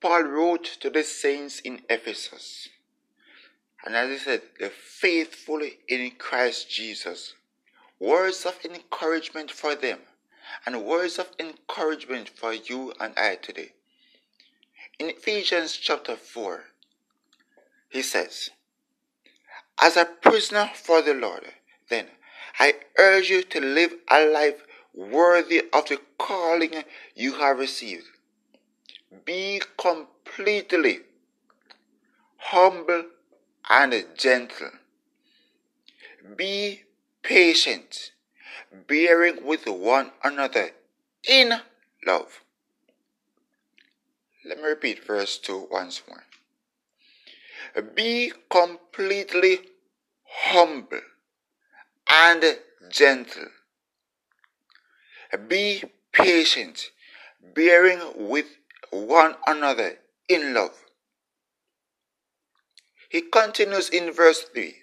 Paul wrote to the saints in Ephesus. And as he said, the faithful in Christ Jesus. Words of encouragement for them and words of encouragement for you and I today. In Ephesians chapter 4, he says, As a prisoner for the Lord, then I urge you to live a life worthy of the calling you have received. Be completely humble and gentle. Be patient, bearing with one another in love. Let me repeat verse 2 once more. Be completely humble and gentle. Be patient, bearing with one another in love. He continues in verse 3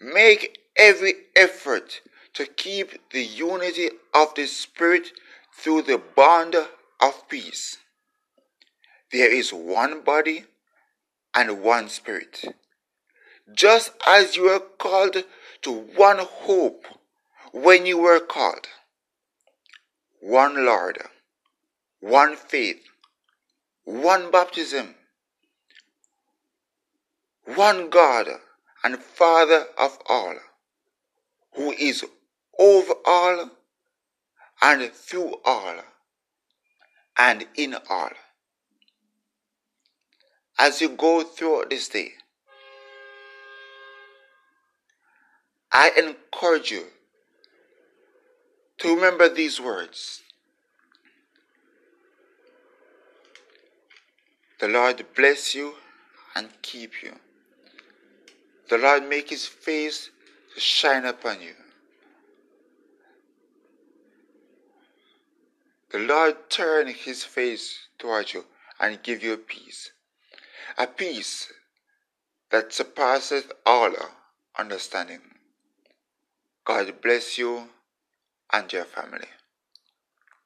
Make every effort to keep the unity of the Spirit through the bond of peace. There is one body and one Spirit. Just as you were called to one hope when you were called, one Lord, one faith, one baptism, one God and Father of all, who is over all and through all and in all. As you go through this day, I encourage you to remember these words. The Lord bless you and keep you. The Lord make his face to shine upon you. The Lord turn his face towards you and give you peace. A peace that surpasseth all understanding. God bless you and your family.